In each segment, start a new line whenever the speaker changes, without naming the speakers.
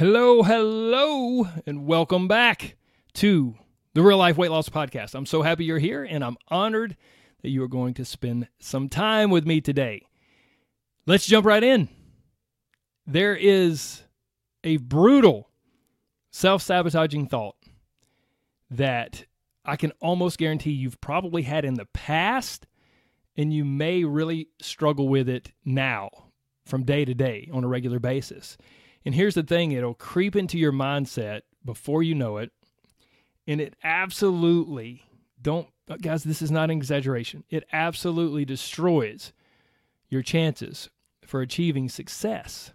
Hello, hello, and welcome back to the Real Life Weight Loss Podcast. I'm so happy you're here, and I'm honored that you are going to spend some time with me today. Let's jump right in. There is a brutal, self sabotaging thought that I can almost guarantee you've probably had in the past, and you may really struggle with it now from day to day on a regular basis. And here's the thing it'll creep into your mindset before you know it. And it absolutely, don't, uh, guys, this is not an exaggeration. It absolutely destroys your chances for achieving success.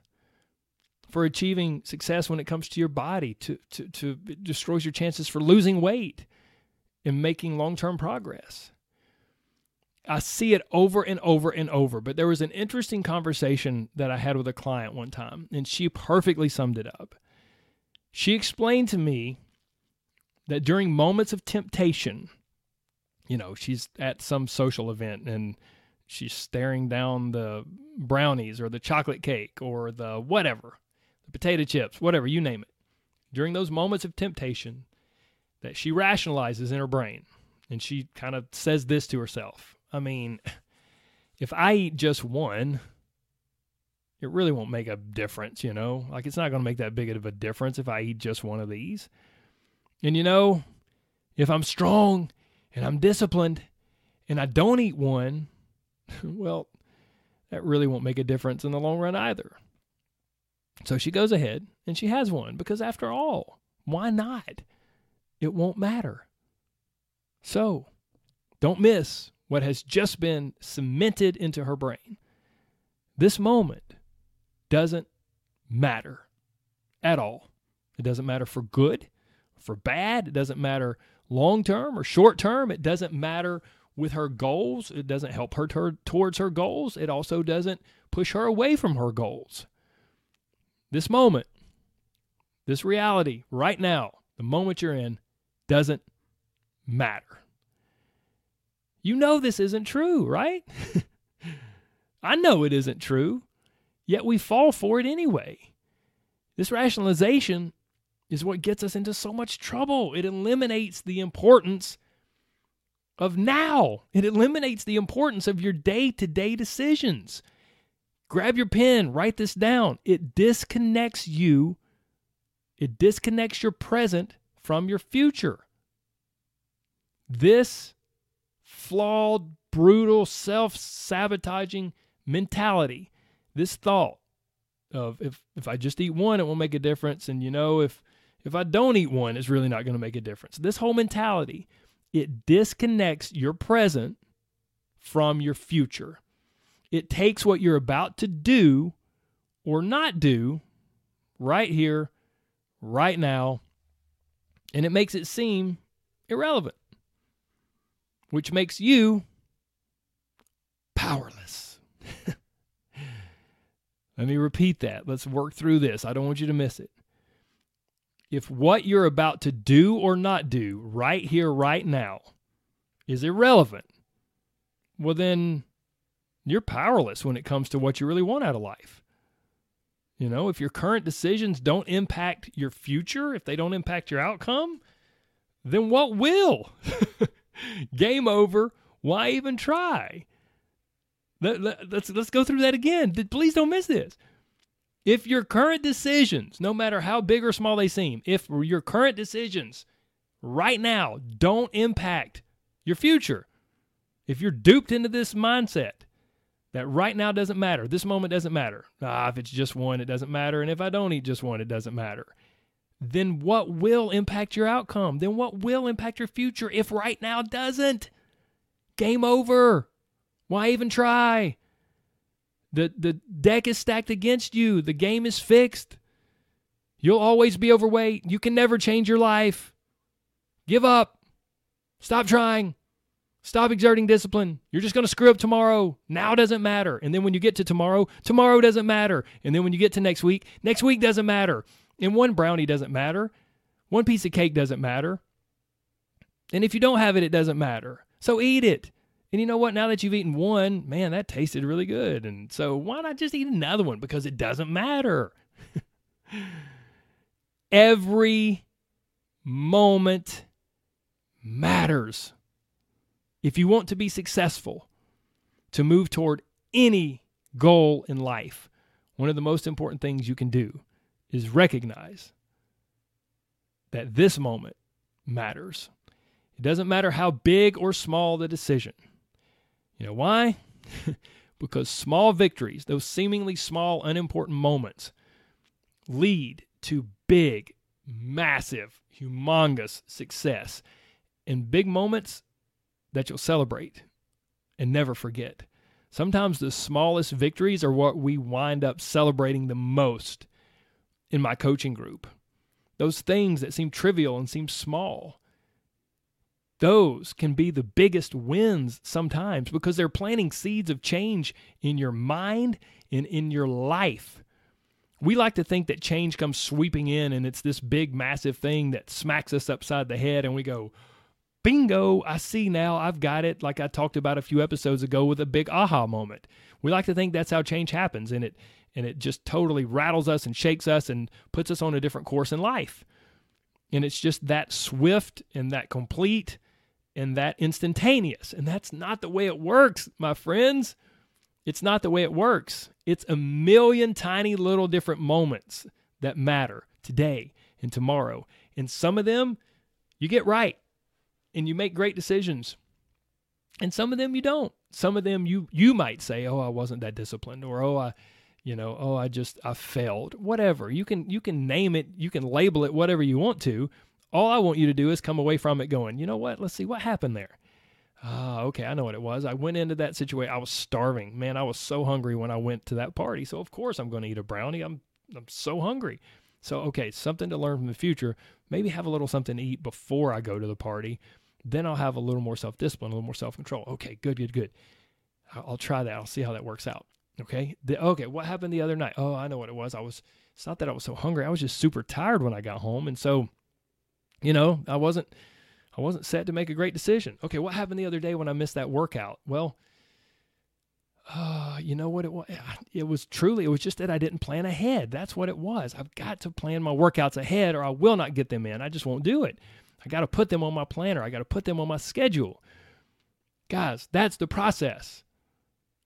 For achieving success when it comes to your body, to, to, to destroys your chances for losing weight and making long term progress. I see it over and over and over. But there was an interesting conversation that I had with a client one time, and she perfectly summed it up. She explained to me that during moments of temptation, you know, she's at some social event and she's staring down the brownies or the chocolate cake or the whatever, the potato chips, whatever, you name it. During those moments of temptation, that she rationalizes in her brain and she kind of says this to herself I mean, if I eat just one, it really won't make a difference, you know? Like, it's not going to make that big of a difference if I eat just one of these. And, you know, if I'm strong and I'm disciplined and I don't eat one, well, that really won't make a difference in the long run either. So she goes ahead and she has one because, after all, why not? It won't matter. So, don't miss what has just been cemented into her brain. This moment doesn't matter at all. It doesn't matter for good, for bad. It doesn't matter long term or short term. It doesn't matter with her goals. It doesn't help her towards her goals. It also doesn't push her away from her goals. This moment, this reality right now, the moment you're in, doesn't matter. You know this isn't true, right? I know it isn't true, yet we fall for it anyway. This rationalization is what gets us into so much trouble. It eliminates the importance of now, it eliminates the importance of your day to day decisions. Grab your pen, write this down. It disconnects you, it disconnects your present from your future. This flawed, brutal, self sabotaging mentality. This thought of if, if I just eat one, it won't make a difference. And you know, if if I don't eat one, it's really not going to make a difference. This whole mentality, it disconnects your present from your future. It takes what you're about to do or not do right here, right now, and it makes it seem irrelevant which makes you powerless. Let me repeat that. Let's work through this. I don't want you to miss it. If what you're about to do or not do right here, right now, is irrelevant, well, then you're powerless when it comes to what you really want out of life. You know, if your current decisions don't impact your future, if they don't impact your outcome, then what will? Game over. Why even try? Let, let, let's let's go through that again. Please don't miss this. If your current decisions, no matter how big or small they seem, if your current decisions right now don't impact your future, if you're duped into this mindset that right now doesn't matter, this moment doesn't matter. Ah, if it's just one, it doesn't matter. And if I don't eat just one, it doesn't matter then what will impact your outcome? Then what will impact your future if right now doesn't? Game over. Why even try? The the deck is stacked against you. The game is fixed. You'll always be overweight. You can never change your life. Give up. Stop trying. Stop exerting discipline. You're just going to screw up tomorrow. Now doesn't matter. And then when you get to tomorrow, tomorrow doesn't matter. And then when you get to next week, next week doesn't matter. And one brownie doesn't matter. One piece of cake doesn't matter. And if you don't have it, it doesn't matter. So eat it. And you know what? Now that you've eaten one, man, that tasted really good. And so why not just eat another one? Because it doesn't matter. Every moment matters. If you want to be successful, to move toward any goal in life, one of the most important things you can do is recognize that this moment matters. It doesn't matter how big or small the decision. You know why? because small victories, those seemingly small, unimportant moments, lead to big, massive, humongous success. And big moments that you'll celebrate and never forget. Sometimes the smallest victories are what we wind up celebrating the most in my coaching group. Those things that seem trivial and seem small, those can be the biggest wins sometimes because they're planting seeds of change in your mind and in your life. We like to think that change comes sweeping in and it's this big, massive thing that smacks us upside the head, and we go, bingo, I see now, I've got it, like I talked about a few episodes ago with a big aha moment. We like to think that's how change happens, and it and it just totally rattles us and shakes us and puts us on a different course in life. And it's just that swift and that complete and that instantaneous. And that's not the way it works, my friends. It's not the way it works. It's a million tiny little different moments that matter today and tomorrow. And some of them you get right and you make great decisions. And some of them you don't. Some of them you you might say, "Oh, I wasn't that disciplined," or "Oh, I, you know, oh, I just I failed." Whatever. You can you can name it, you can label it whatever you want to. All I want you to do is come away from it going, "You know what? Let's see what happened there." Ah, okay, I know what it was. I went into that situation. I was starving. Man, I was so hungry when I went to that party. So of course I'm going to eat a brownie. I'm I'm so hungry. So okay, something to learn from the future. Maybe have a little something to eat before I go to the party then I'll have a little more self discipline, a little more self control. Okay, good, good, good. I'll try that. I'll see how that works out. Okay. The, okay. What happened the other night? Oh, I know what it was. I was, it's not that I was so hungry. I was just super tired when I got home. And so, you know, I wasn't, I wasn't set to make a great decision. Okay. What happened the other day when I missed that workout? Well, uh, you know what it was? It was truly, it was just that I didn't plan ahead. That's what it was. I've got to plan my workouts ahead or I will not get them in. I just won't do it. I got to put them on my planner. I got to put them on my schedule. Guys, that's the process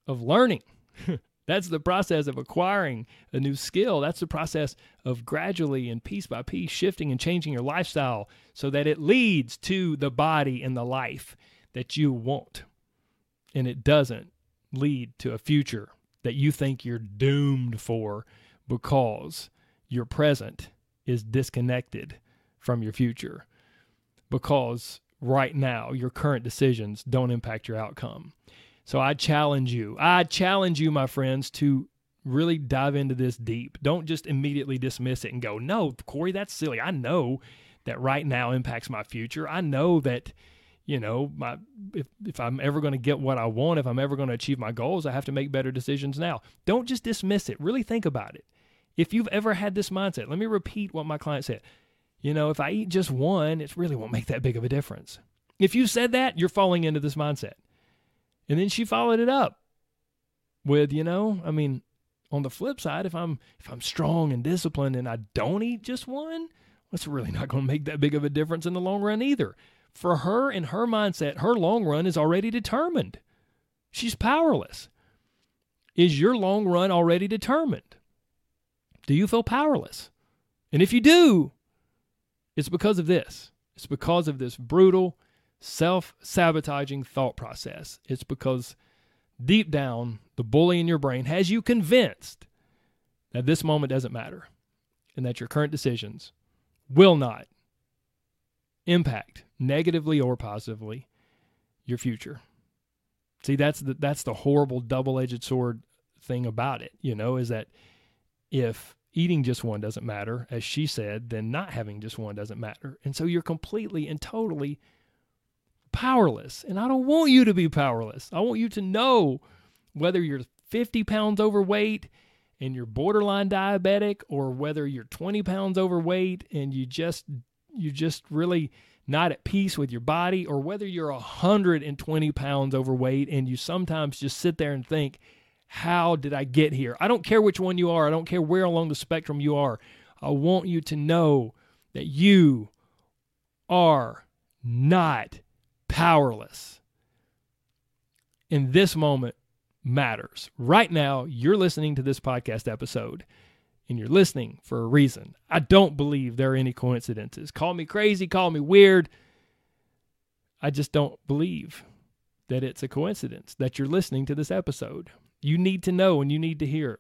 of learning. that's the process of acquiring a new skill. That's the process of gradually and piece by piece shifting and changing your lifestyle so that it leads to the body and the life that you want. And it doesn't lead to a future that you think you're doomed for because your present is disconnected from your future because right now your current decisions don't impact your outcome. So I challenge you, I challenge you, my friends, to really dive into this deep. Don't just immediately dismiss it and go, no, Corey, that's silly. I know that right now impacts my future. I know that, you know, my if, if I'm ever going to get what I want, if I'm ever going to achieve my goals, I have to make better decisions now. Don't just dismiss it. Really think about it. If you've ever had this mindset, let me repeat what my client said. You know, if I eat just one, it really won't make that big of a difference. If you said that, you're falling into this mindset. And then she followed it up with, you know, I mean, on the flip side, if I'm if I'm strong and disciplined and I don't eat just one, it's really not going to make that big of a difference in the long run either. For her in her mindset, her long run is already determined. She's powerless. Is your long run already determined? Do you feel powerless? And if you do, it's because of this. It's because of this brutal, self sabotaging thought process. It's because deep down, the bully in your brain has you convinced that this moment doesn't matter and that your current decisions will not impact negatively or positively your future. See, that's the that's the horrible double-edged sword thing about it, you know, is that if eating just one doesn't matter, as she said, then not having just one doesn't matter. And so you're completely and totally powerless. And I don't want you to be powerless. I want you to know whether you're 50 pounds overweight and you're borderline diabetic or whether you're 20 pounds overweight and you just you just really not at peace with your body or whether you're 120 pounds overweight and you sometimes just sit there and think how did I get here? I don't care which one you are. I don't care where along the spectrum you are. I want you to know that you are not powerless. In this moment matters. Right now, you're listening to this podcast episode and you're listening for a reason. I don't believe there are any coincidences. Call me crazy, call me weird. I just don't believe that it's a coincidence that you're listening to this episode. You need to know and you need to hear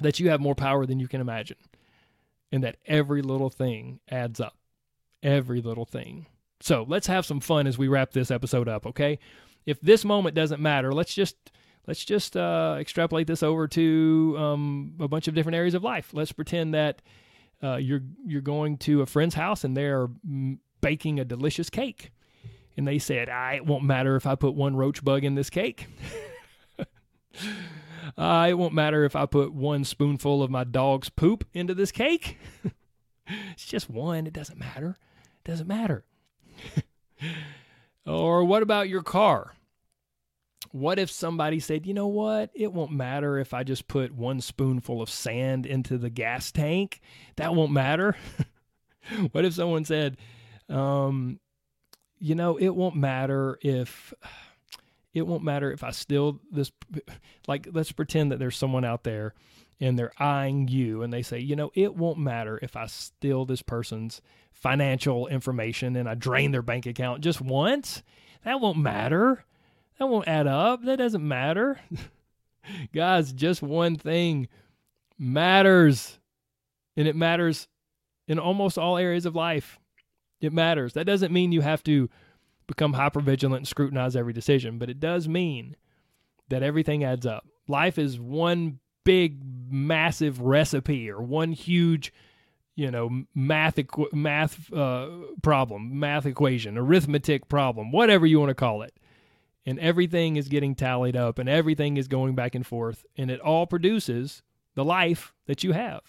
that you have more power than you can imagine and that every little thing adds up. Every little thing. So let's have some fun as we wrap this episode up, okay? If this moment doesn't matter, let's just let's just uh, extrapolate this over to um, a bunch of different areas of life. Let's pretend that uh, you're you're going to a friend's house and they're baking a delicious cake, and they said, "I it won't matter if I put one roach bug in this cake." Uh, it won't matter if I put one spoonful of my dog's poop into this cake. it's just one. It doesn't matter. It doesn't matter. Or what about your car? What if somebody said, you know what? It won't matter if I just put one spoonful of sand into the gas tank. That won't matter. what if someone said, um, you know, it won't matter if it won't matter if I steal this. Like, let's pretend that there's someone out there and they're eyeing you and they say, you know, it won't matter if I steal this person's financial information and I drain their bank account just once. That won't matter. That won't add up. That doesn't matter. Guys, just one thing matters. And it matters in almost all areas of life. It matters. That doesn't mean you have to become hyper vigilant and scrutinize every decision, but it does mean that everything adds up. Life is one big, massive recipe or one huge, you know, math equ- math uh, problem, math equation, arithmetic problem, whatever you want to call it. And everything is getting tallied up and everything is going back and forth, and it all produces the life that you have.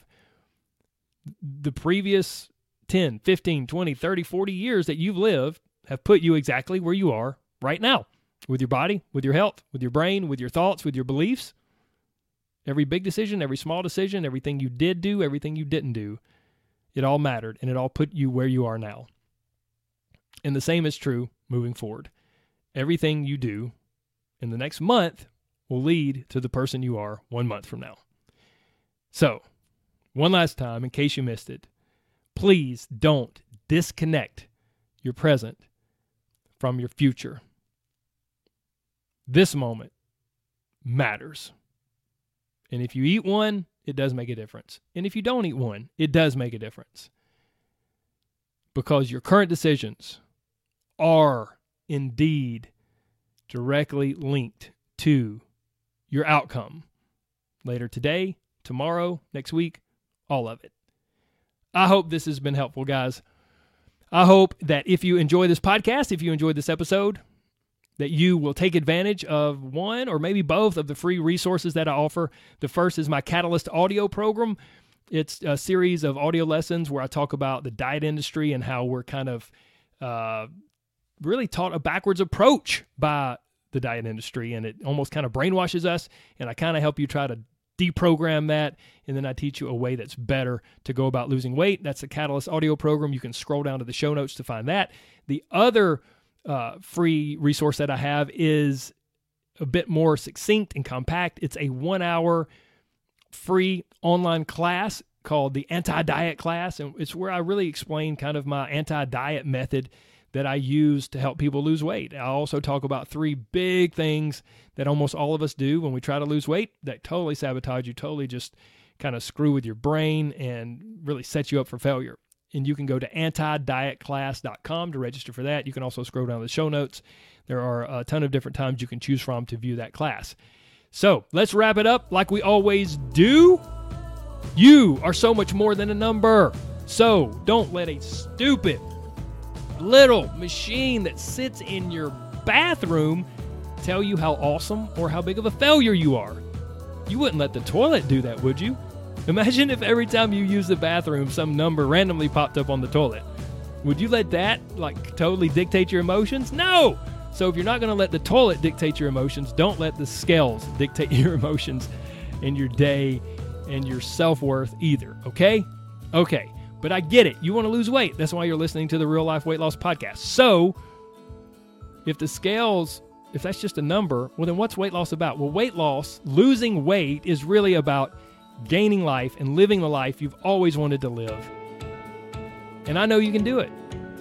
The previous 10, 15, 20, 30, 40 years that you've lived have put you exactly where you are right now with your body, with your health, with your brain, with your thoughts, with your beliefs. Every big decision, every small decision, everything you did do, everything you didn't do, it all mattered and it all put you where you are now. And the same is true moving forward. Everything you do in the next month will lead to the person you are one month from now. So, one last time, in case you missed it, please don't disconnect your present from your future. This moment matters. And if you eat one, it does make a difference. And if you don't eat one, it does make a difference. Because your current decisions are indeed directly linked to your outcome later today, tomorrow, next week, all of it. I hope this has been helpful, guys. I hope that if you enjoy this podcast, if you enjoyed this episode, that you will take advantage of one or maybe both of the free resources that I offer. The first is my Catalyst audio program. It's a series of audio lessons where I talk about the diet industry and how we're kind of uh, really taught a backwards approach by the diet industry, and it almost kind of brainwashes us. And I kind of help you try to deprogram that, and then I teach you a way that's better to go about losing weight. That's the Catalyst audio program. You can scroll down to the show notes to find that. The other uh, free resource that I have is a bit more succinct and compact. It's a one hour free online class called the anti diet class. And it's where I really explain kind of my anti diet method that I use to help people lose weight. I also talk about three big things that almost all of us do when we try to lose weight that totally sabotage you, totally just kind of screw with your brain and really set you up for failure. And you can go to antidietclass.com to register for that. You can also scroll down the show notes. There are a ton of different times you can choose from to view that class. So let's wrap it up like we always do. You are so much more than a number. So don't let a stupid little machine that sits in your bathroom tell you how awesome or how big of a failure you are. You wouldn't let the toilet do that, would you? Imagine if every time you use the bathroom, some number randomly popped up on the toilet. Would you let that, like, totally dictate your emotions? No! So if you're not going to let the toilet dictate your emotions, don't let the scales dictate your emotions and your day and your self worth either, okay? Okay, but I get it. You want to lose weight. That's why you're listening to the Real Life Weight Loss Podcast. So if the scales if that's just a number, well, then what's weight loss about? Well, weight loss, losing weight, is really about gaining life and living the life you've always wanted to live. And I know you can do it.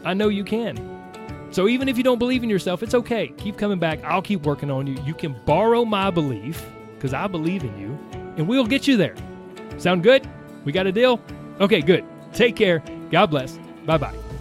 I know you can. So even if you don't believe in yourself, it's okay. Keep coming back. I'll keep working on you. You can borrow my belief because I believe in you, and we'll get you there. Sound good? We got a deal? Okay, good. Take care. God bless. Bye bye.